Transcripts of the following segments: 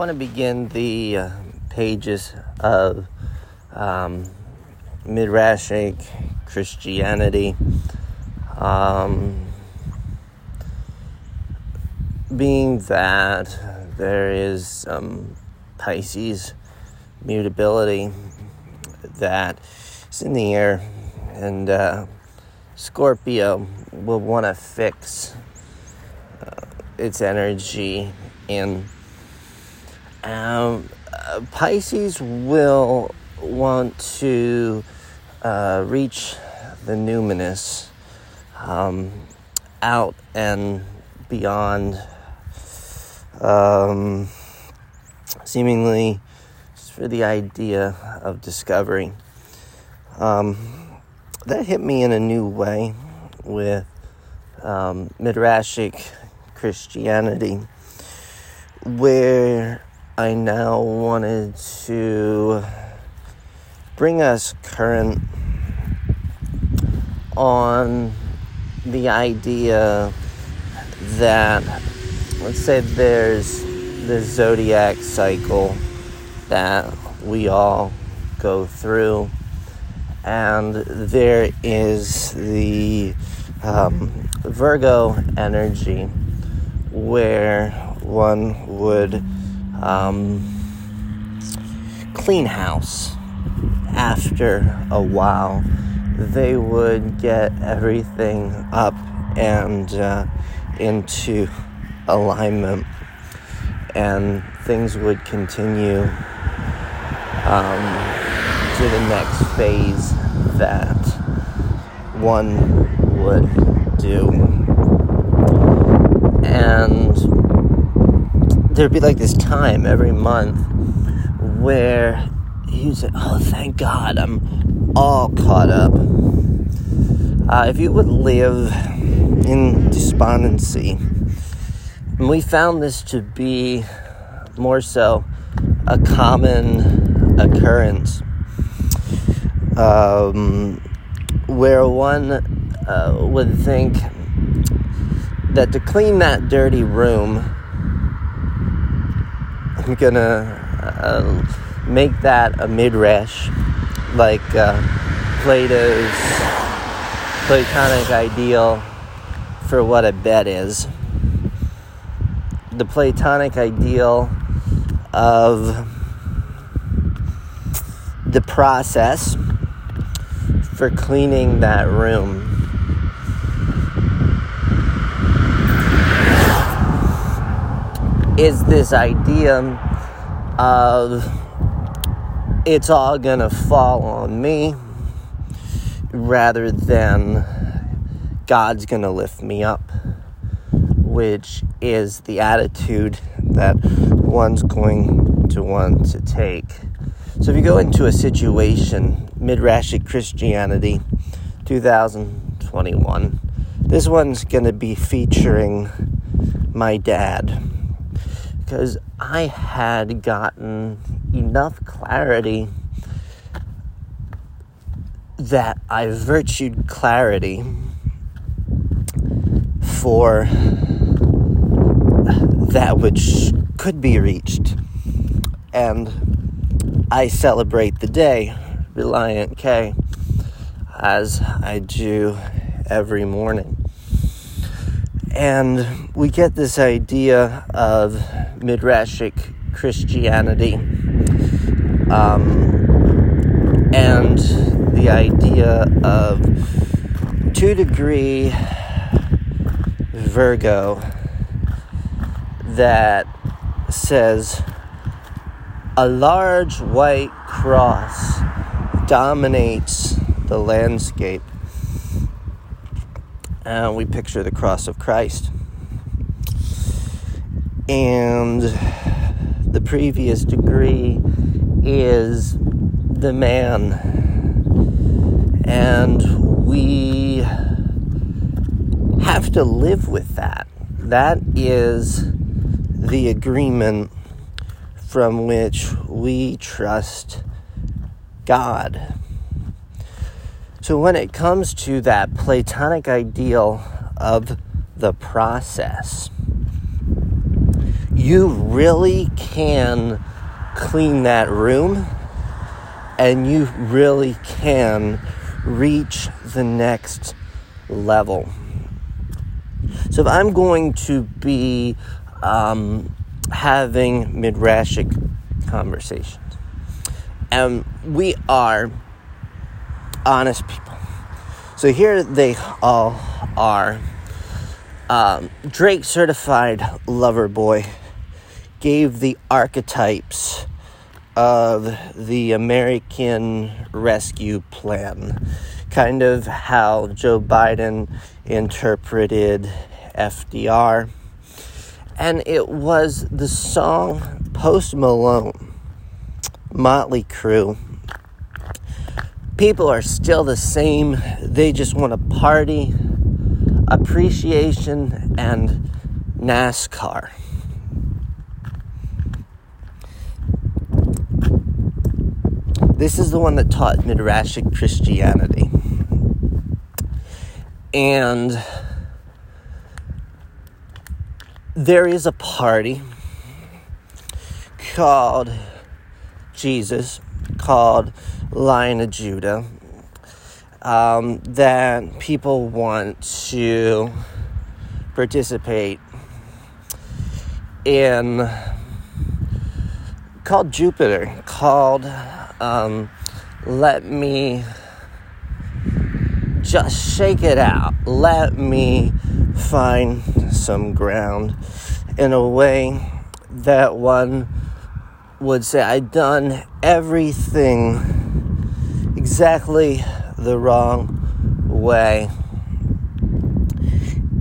want to begin the uh, pages of um, Midrashic Christianity. Um, being that there is some Pisces mutability that is in the air, and uh, Scorpio will want to fix uh, its energy in um, uh, Pisces will want to uh, reach the numinous um, out and beyond, um, seemingly for the idea of discovery. Um, that hit me in a new way with um, Midrashic Christianity, where I now wanted to bring us current on the idea that, let's say, there's the zodiac cycle that we all go through, and there is the um, Virgo energy where one would um, clean house after a while. They would get everything up and uh, into alignment, and things would continue um, to the next phase that one would do. And there'd be like this time every month where you say, "Oh, thank God, I'm all caught up." Uh, if you would live in despondency, and we found this to be more so a common occurrence, um, where one uh, would think that to clean that dirty room I'm gonna uh, make that a midrash, like uh, Plato's Platonic ideal for what a bed is. The Platonic ideal of the process for cleaning that room. Is this idea of it's all gonna fall on me rather than God's gonna lift me up, which is the attitude that one's going to want to take. So if you go into a situation, Midrashic Christianity 2021, this one's gonna be featuring my dad because I had gotten enough clarity that I virtued clarity for that which could be reached. And I celebrate the day, Relient K, as I do every morning. And we get this idea of Midrashic Christianity. Um, and the idea of two degree Virgo that says a large white cross dominates the landscape and we picture the cross of Christ. And the previous degree is the man. And we have to live with that. That is the agreement from which we trust God. So, when it comes to that Platonic ideal of the process, you really can clean that room and you really can reach the next level. So if I'm going to be um, having midrashic conversations, and we are honest people. So here they all are. Um, Drake certified lover boy gave the archetypes of the American Rescue Plan, kind of how Joe Biden interpreted FDR. And it was the song Post Malone, Motley Crue. People are still the same, they just want to party, appreciation, and NASCAR. This is the one that taught Midrashic Christianity. And there is a party called Jesus, called Lion of Judah, um, that people want to participate in, called Jupiter, called um, let me just shake it out. Let me find some ground in a way that one would say, I'd done everything exactly the wrong way.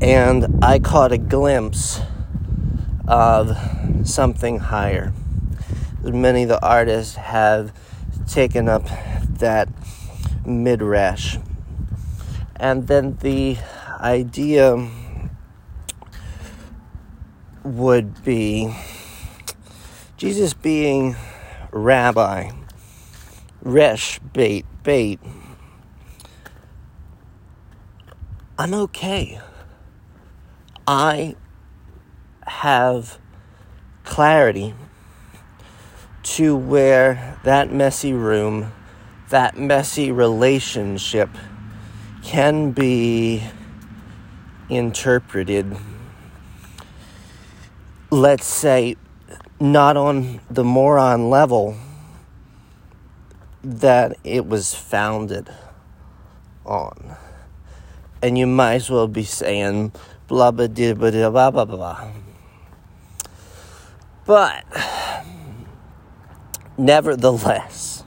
And I caught a glimpse of something higher. Many of the artists have taken up that midrash. And then the idea would be Jesus being rabbi, resh, bait, bait. I'm okay. I have clarity to where that messy room, that messy relationship can be interpreted, let's say, not on the moron level that it was founded on. And you might as well be saying blah blah blah blah blah blah blah. But nevertheless,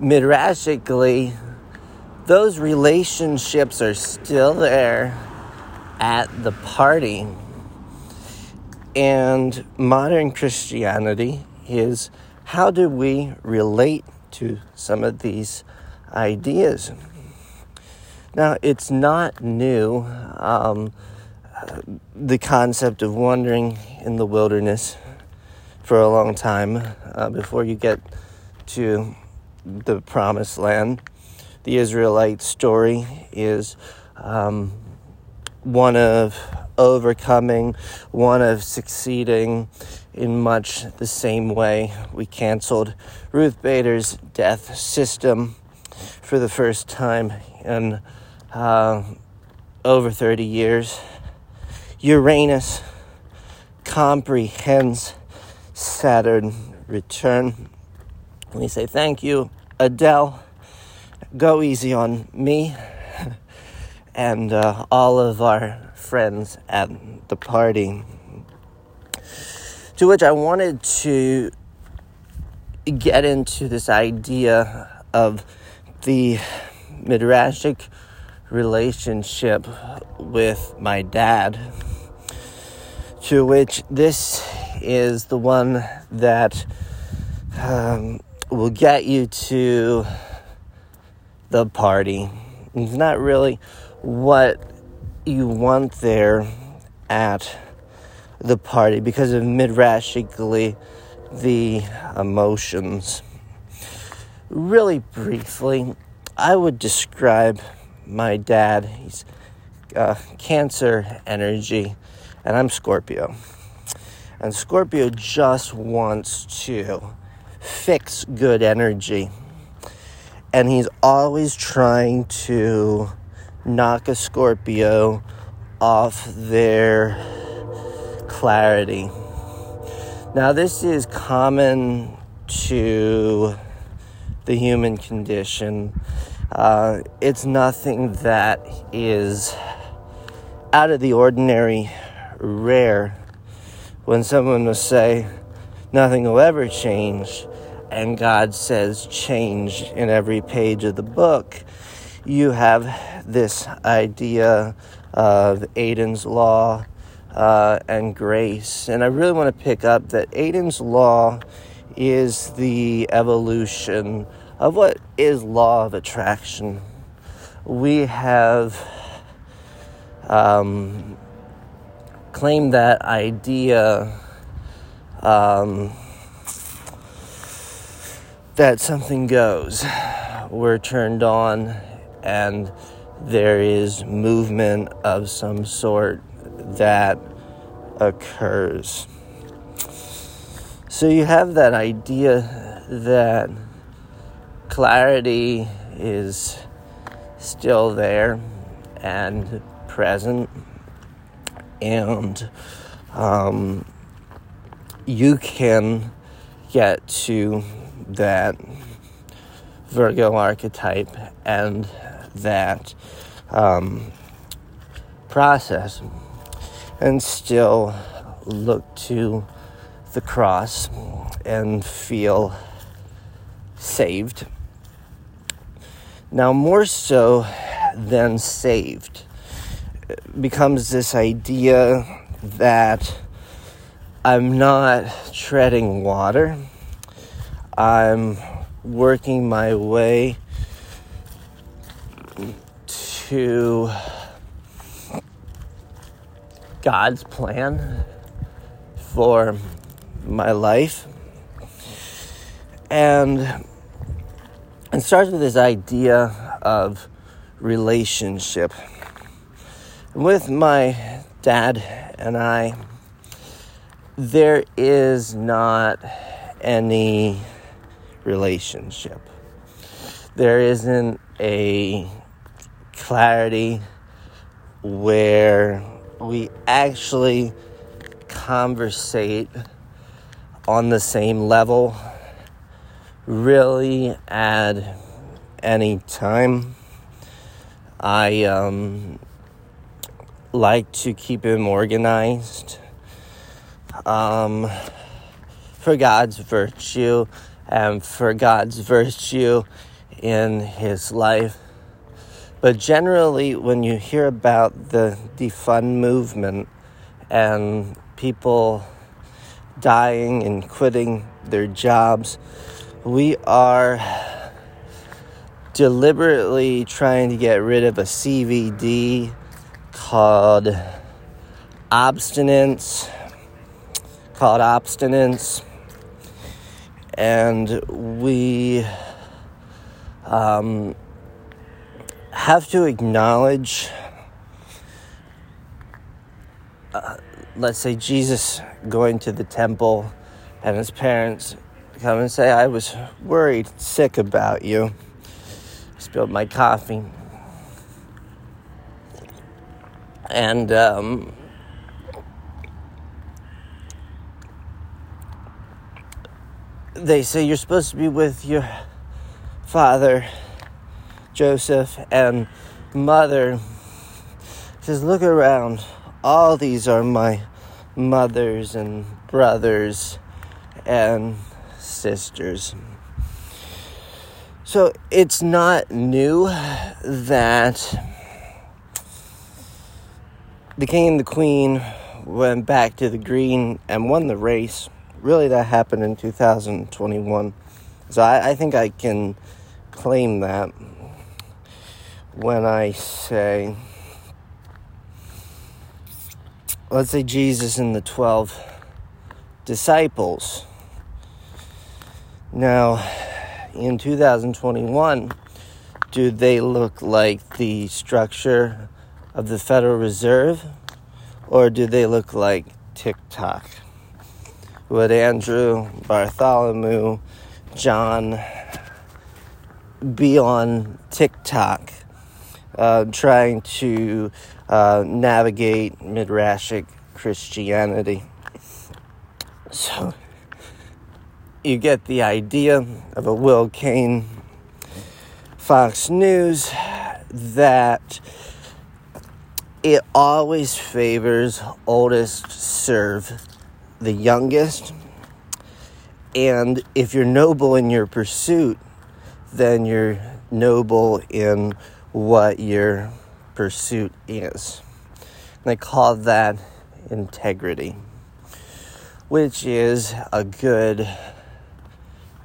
midrashically, those relationships are still there at the party. And modern Christianity is how do we relate to some of these ideas? Now, it's not new, um, the concept of wandering in the wilderness for a long time uh, before you get to the promised land. The Israelite story is um, one of overcoming, one of succeeding in much the same way we canceled Ruth Bader's death system for the first time in uh, over 30 years. Uranus comprehends Saturn return. We say thank you, Adele. Go easy on me and uh, all of our friends at the party. To which I wanted to get into this idea of the midrashic relationship with my dad. To which this is the one that um, will get you to the party. It's not really what you want there at the party because of midrashically the emotions. Really briefly, I would describe my dad. He's uh, Cancer energy, and I'm Scorpio. And Scorpio just wants to fix good energy. And he's always trying to knock a Scorpio off their clarity. Now, this is common to the human condition. Uh, it's nothing that is out of the ordinary, rare. When someone will say, nothing will ever change, and God says change in every page of the book, you have this idea of Aiden's Law uh, and grace. And I really want to pick up that Aiden's Law is the evolution of what is law of attraction. We have um, claimed that idea um, that something goes. We're turned on, and there is movement of some sort that occurs. So you have that idea that clarity is still there and present, and um, you can get to that Virgo archetype and that um, process and still look to the cross and feel saved. Now, more so than saved, becomes this idea that I'm not treading water, I'm working my way to God's plan for my life. And it starts with this idea of relationship. With my dad and I, there is not any relationship. There isn't a clarity where we actually conversate on the same level really at any time. I um, like to keep him organized um, for God's virtue and for God's virtue in his life. But generally, when you hear about the defund movement and people dying and quitting their jobs. We are deliberately trying to get rid of a CVD called abstinence, called abstinence, and we um, have to acknowledge. Uh, let's say Jesus going to the temple and his parents come and say, I was worried, sick about you. spilled my coffee. And um, they say you're supposed to be with your father, Joseph, and mother. Says, look around all these are my mothers and brothers and sisters. So it's not new that the king and the queen went back to the green and won the race. Really, that happened in 2021. So I, I think I can claim that when I say let's say Jesus and the 12 disciples. Now, in 2021, do they look like the structure of the Federal Reserve or do they look like TikTok? would Andrew, Bartholomew, John be on TikTok uh, trying to uh, navigate Midrashic Christianity. So you get the idea of a Will Cain Fox News that it always favors oldest serve the youngest. And if you're noble in your pursuit, then you're noble in what your pursuit is. And they call that integrity, which is a good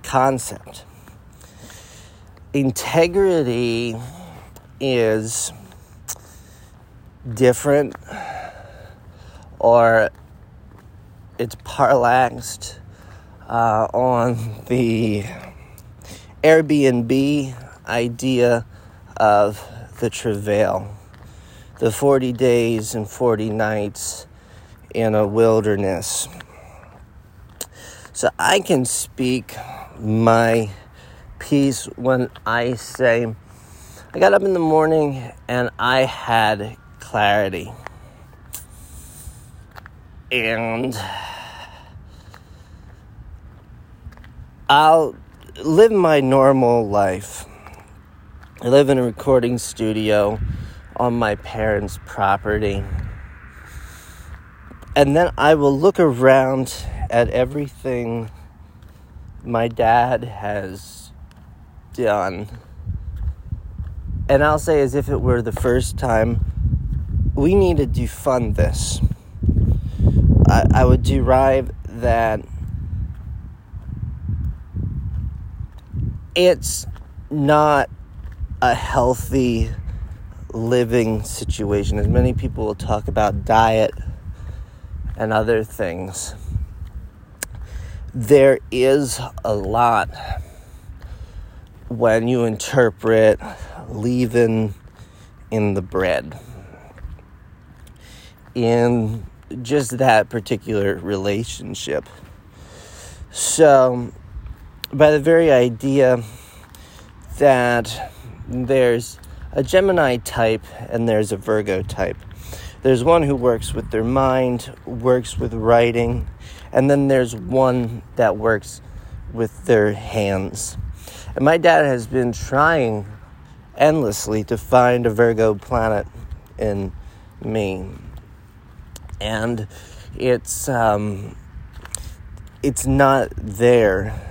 concept. Integrity is different or it's parallaxed uh, on the Airbnb idea of the travail, the 40 days and 40 nights in a wilderness. So I can speak my piece when I say, I got up in the morning and I had clarity. And I'll live my normal life. I live in a recording studio on my parents' property. And then I will look around at everything my dad has done. And I'll say, as if it were the first time, we need to defund this. I, I would derive that it's not a healthy living situation. As many people will talk about diet and other things, there is a lot when you interpret leaving in the bread. In just that particular relationship. So, by the very idea that there's a Gemini type and there's a Virgo type. There's one who works with their mind, works with writing, and then there's one that works with their hands. And my dad has been trying endlessly to find a Virgo planet in me. And it's um, it's not there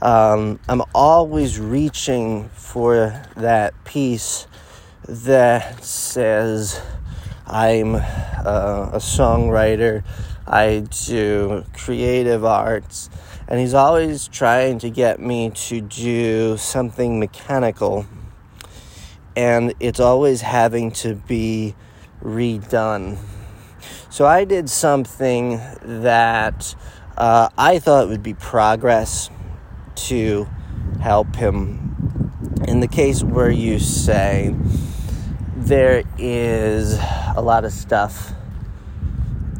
um, I'm always reaching for that piece that says I'm uh, a songwriter, I do creative arts, and he's always trying to get me to do something mechanical, and it's always having to be redone. So I did something that uh, I thought would be progress to help him. In the case where you say there is a lot of stuff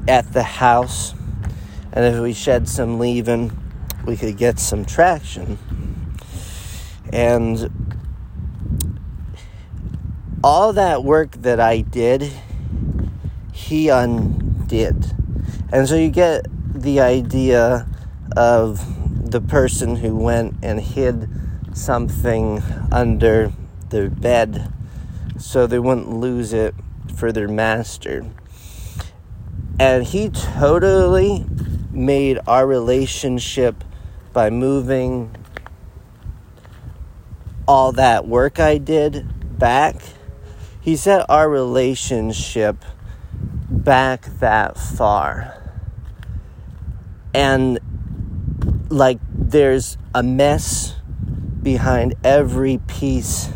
at the house, and if we shed some leaving, we could get some traction. And all that work that I did, he undid. And so you get the idea of the person who went and hid something under their bed so they wouldn't lose it for their master. And he totally made our relationship by moving all that work I did back. He set our relationship back that far. And like there's a mess behind every piece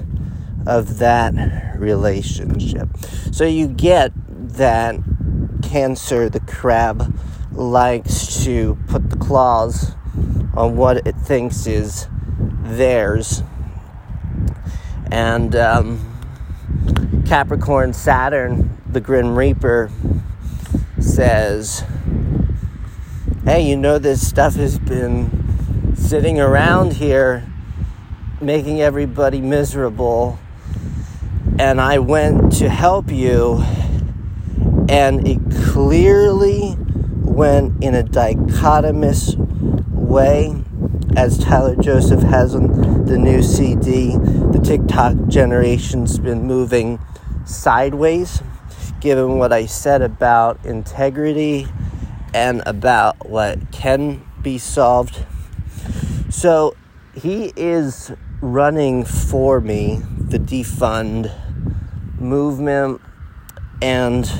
of that relationship. So you get that Cancer, the crab, likes to put the claws on what it thinks is theirs. And um, Capricorn Saturn, the Grim Reaper, says, hey, you know, this stuff has been sitting around here making everybody miserable. And I went to help you, and it clearly went in a dichotomous way, as Tyler Joseph has on the new CD. The TikTok generation's been moving sideways, given what I said about integrity and about what can be solved. So he is running for me the defund movement and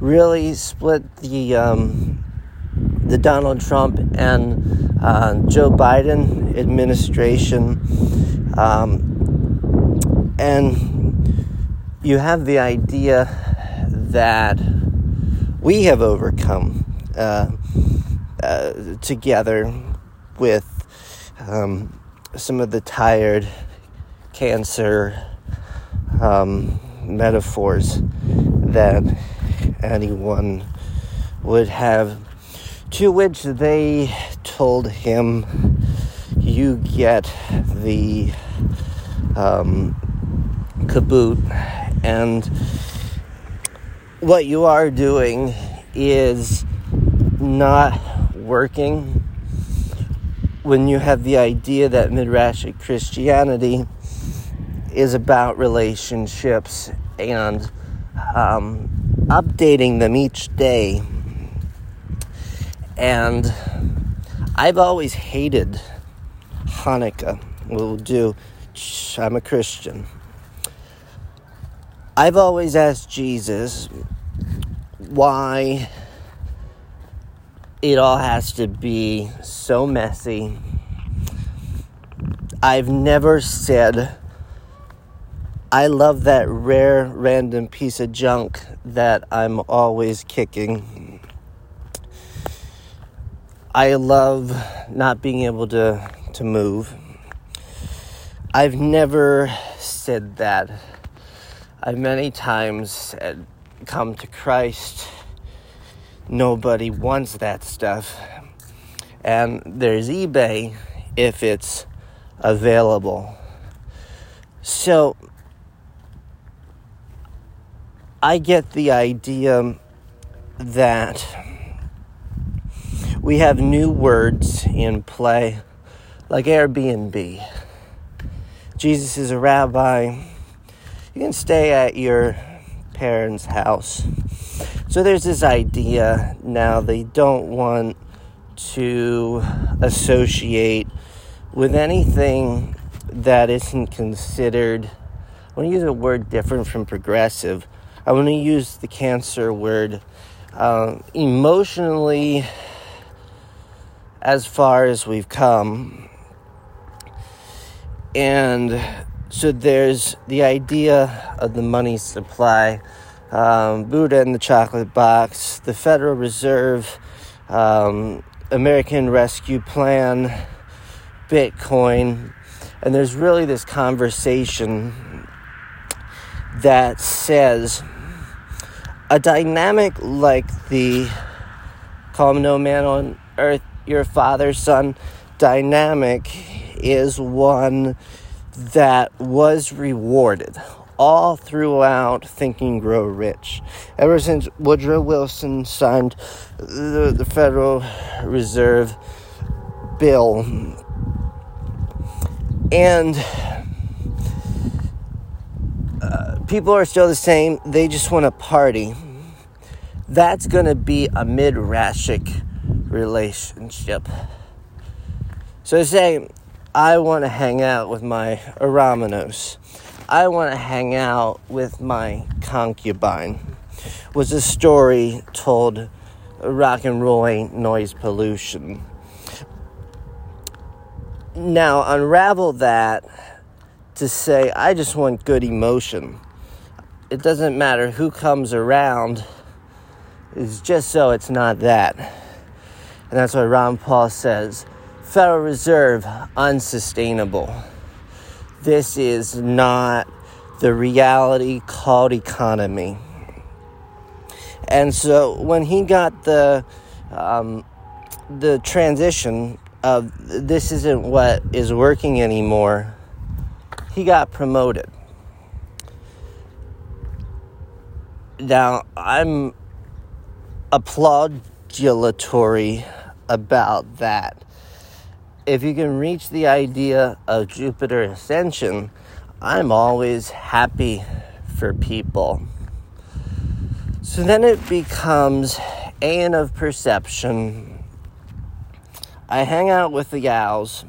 really split the um, the Donald Trump and uh, Joe Biden administration, um, and you have the idea that we have overcome uh, uh, together with um, some of the tired cancer um, metaphors that anyone would have, to which they told him, You get the um, kaboot, and what you are doing is not working when you have the idea that Midrashic Christianity is about relationships and um, updating them each day. And I've always hated Hanukkah. We'll do, I'm a Christian. I've always asked Jesus why it all has to be so messy. I've never said, I love that rare random piece of junk that I'm always kicking. I love not being able to, to move. I've never said that. I've many times said, Come to Christ nobody wants that stuff. And there's eBay if it's available. So I get the idea that we have new words in play, like Airbnb. Jesus is a rabbi. You can stay at your parents' house so there's this idea now they don't want to associate with anything that isn't considered. I want to use a word different from progressive. I want to use the cancer word uh, emotionally as far as we've come. And so there's the idea of the money supply um, Buddha in the Chocolate Box, the Federal Reserve, um, American Rescue Plan, Bitcoin, and there's really this conversation that says a dynamic like the call no man on earth your father son dynamic is one that was rewarded all throughout Think and Grow Rich. Ever since Woodrow Wilson signed the, the Federal Reserve bill. And uh, people are still the same, they just want to party. That's going to be a midrashic relationship. So say, I want to hang out with my Aramanos. I want to hang out with my concubine was a story told rock and roll ain't noise pollution. Now, unravel that to say, I just want good emotion. It doesn't matter who comes around, it's just so it's not that. And that's why Ron Paul says Federal Reserve unsustainable this is not the reality called economy. And so when he got the um, the transition of this isn't what is working anymore, he got promoted. Now, I'm applaudulatory about that. If you can reach the idea of Jupiter ascension, I'm always happy for people. So then it becomes Aeon of perception. I hang out with the gals.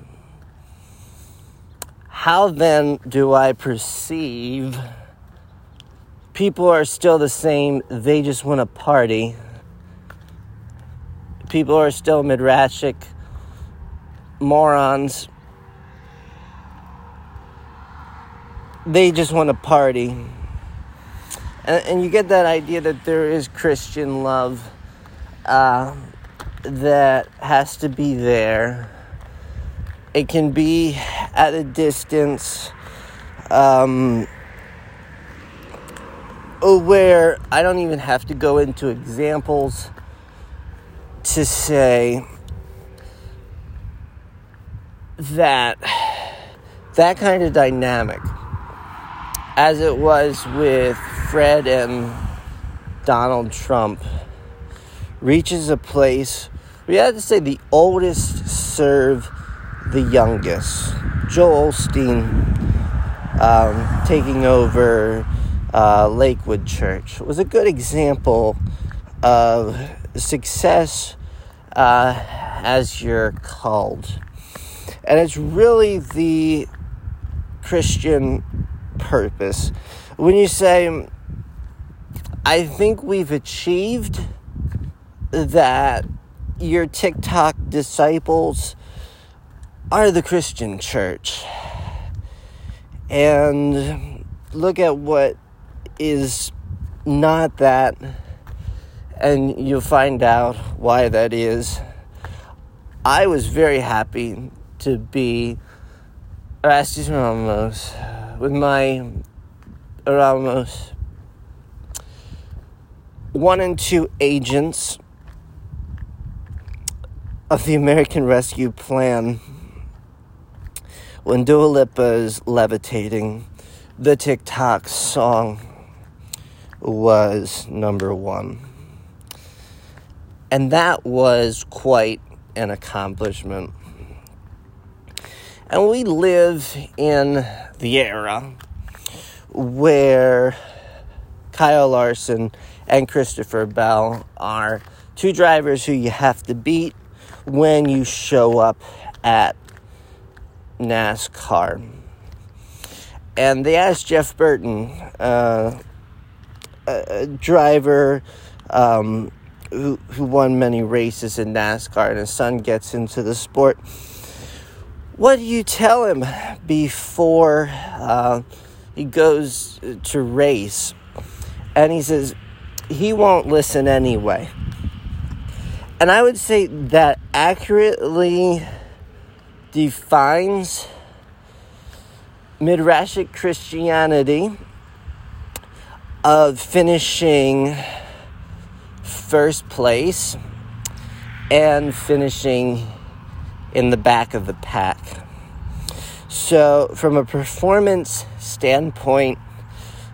How then do I perceive people are still the same, they just want to party? People are still midrashic morons. They just want to party. And, and, you get that idea that there is Christian love uh, that has to be there. It can be at a distance um, where I don't even have to go into examples to say that that kind of dynamic, as it was with Fred and Donald Trump, reaches a place we have to say the oldest serve the youngest. Joel Osteen um, taking over uh, Lakewood Church was a good example of success uh, as you're called. And it's really the Christian purpose. When you say, I think we've achieved that your TikTok disciples are the Christian church. And look at what is not that, and you'll find out why that is. I was very happy to be Erastus Ramos with my Ramos one and two agents of the American Rescue Plan when Dua Lipa is levitating, the TikTok song was number one. And that was quite an accomplishment. And we live in the era where Kyle Larson and Christopher Bell are two drivers who you have to beat when you show up at NASCAR. And they asked Jeff Burton, uh, a, driver um, who, who won many races in NASCAR, and his son gets into the sport. What do you tell him before uh, he goes to race? And he says, he won't listen anyway. And I would say that accurately defines Midrashic Christianity of finishing first place and finishing in the back of the pack. So, from a performance standpoint,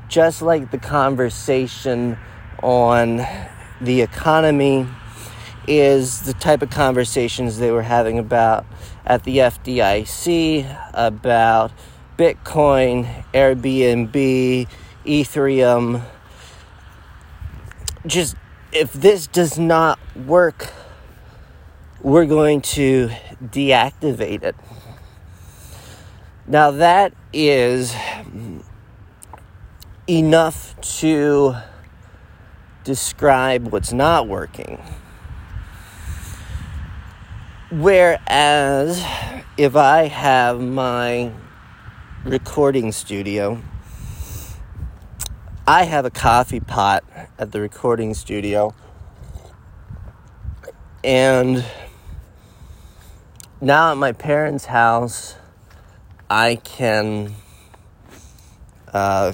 just like the conversation on the economy is the type of conversations they were having about at the FDIC about Bitcoin, Airbnb, Ethereum. Just if this does not work, we're going to deactivate it. Now, that is enough to describe what's not working. Whereas if I have my recording studio, I have a coffee pot at the recording studio, and now at my parents' house, I can uh,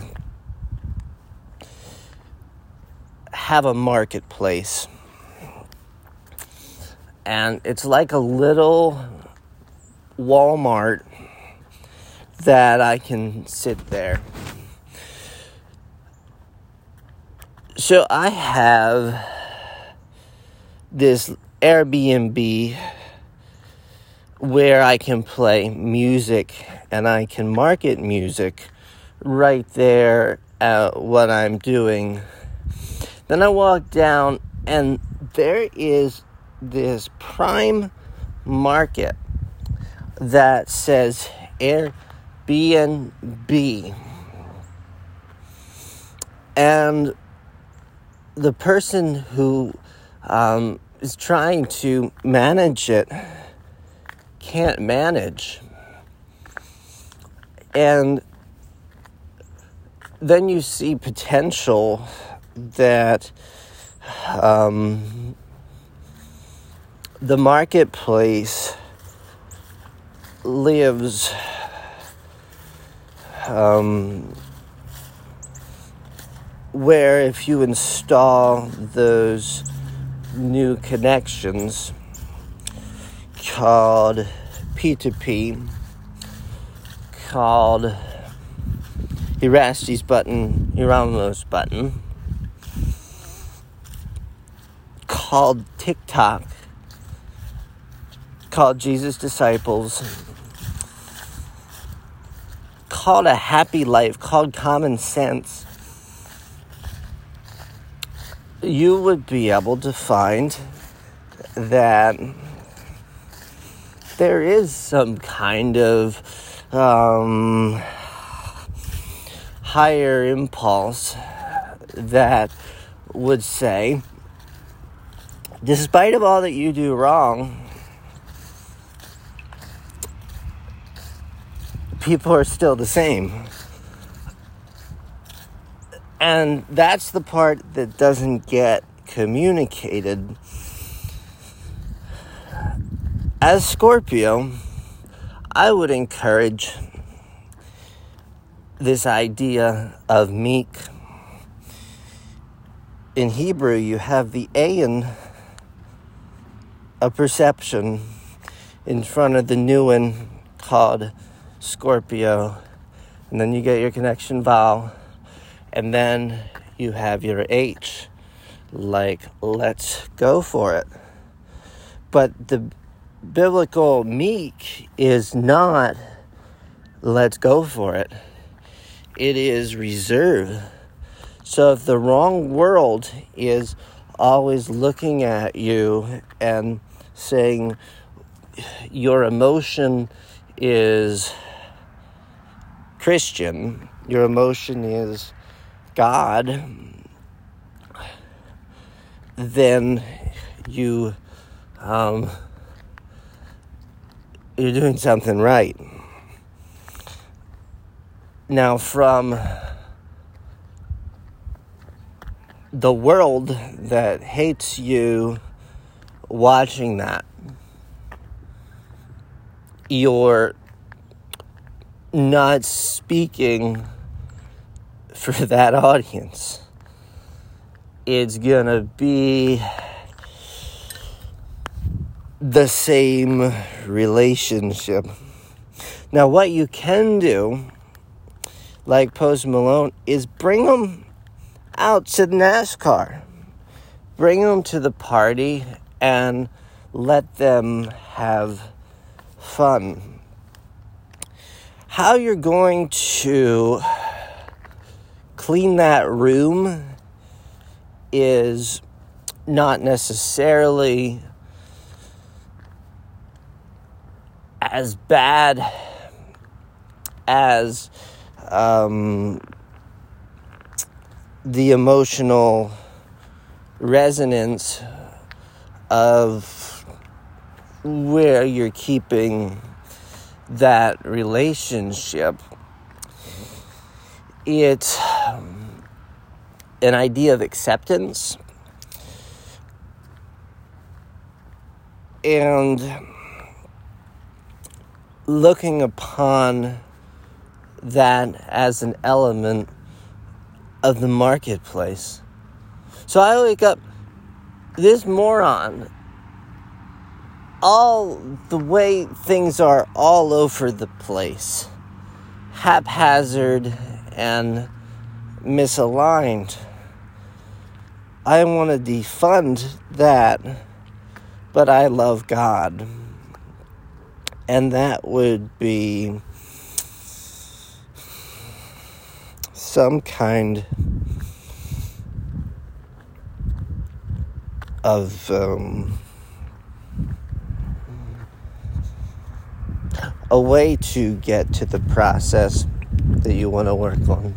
have a marketplace And it's like a little Walmart that I can sit there. So I have this Airbnb where I can play music and I can market music right there at what I'm doing. Then I walk down and there is this prime market that says Airbnb. And the person who um, is trying to manage it can't manage. And then you see potential that um, the marketplace lives um, where if you install those new connections called P2P, called Erastes button, Hieronymus button, called TikTok, called Jesus Disciples, called a happy life, called common sense, you would be able to find that there is some kind of um, higher impulse that would say, despite of all that you do wrong, people are still the same. And that's the part that doesn't get communicated. As Scorpio, I would encourage this idea of meek. In Hebrew, you have the ayin, a perception, in front of the new one called Scorpio. And then you get your connection vowel. And then you have your H, like, let's go for it. But the biblical meek is not, let's go for it it is reserve. So if the wrong world is always looking at you and saying your emotion is Christian, your emotion is God, then you um, you're doing something right. Now, from the world that hates you watching that, you're not speaking for that audience. It's gonna be the same relationship. Now, what you can do like Post Malone is bring them out to NASCAR. Bring them to the party and let them have fun. How you're going to clean that room is not necessarily as bad as um, the emotional resonance of where you're keeping that relationship. It's an idea of acceptance and looking upon that as an element of the marketplace. So I wake up, this moron all the way things are all over the place, haphazard and misaligned. I want to defund that, but I love God. And that would be some kind of um, a way to get to the process that you want to work on.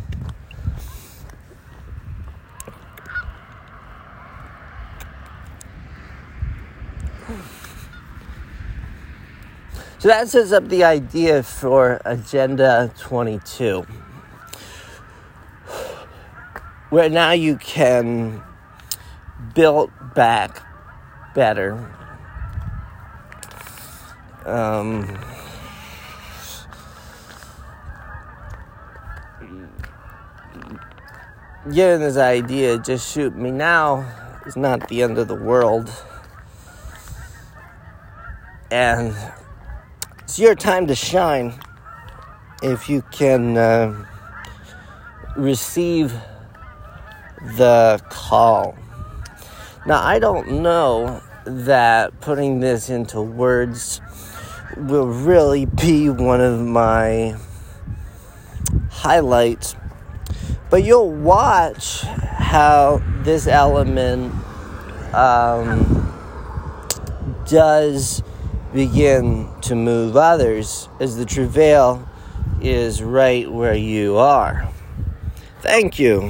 So that sets up the idea for Agenda 22, where now you can build back better. Um, getting this idea, just shoot me now, is not the end of the world. And it's your time to shine if you can uh, receive the call. Now, I don't know that putting this into words will really be one of my highlights, but you'll watch how this element um, does begin to move others as the travail is right where you are. Thank you.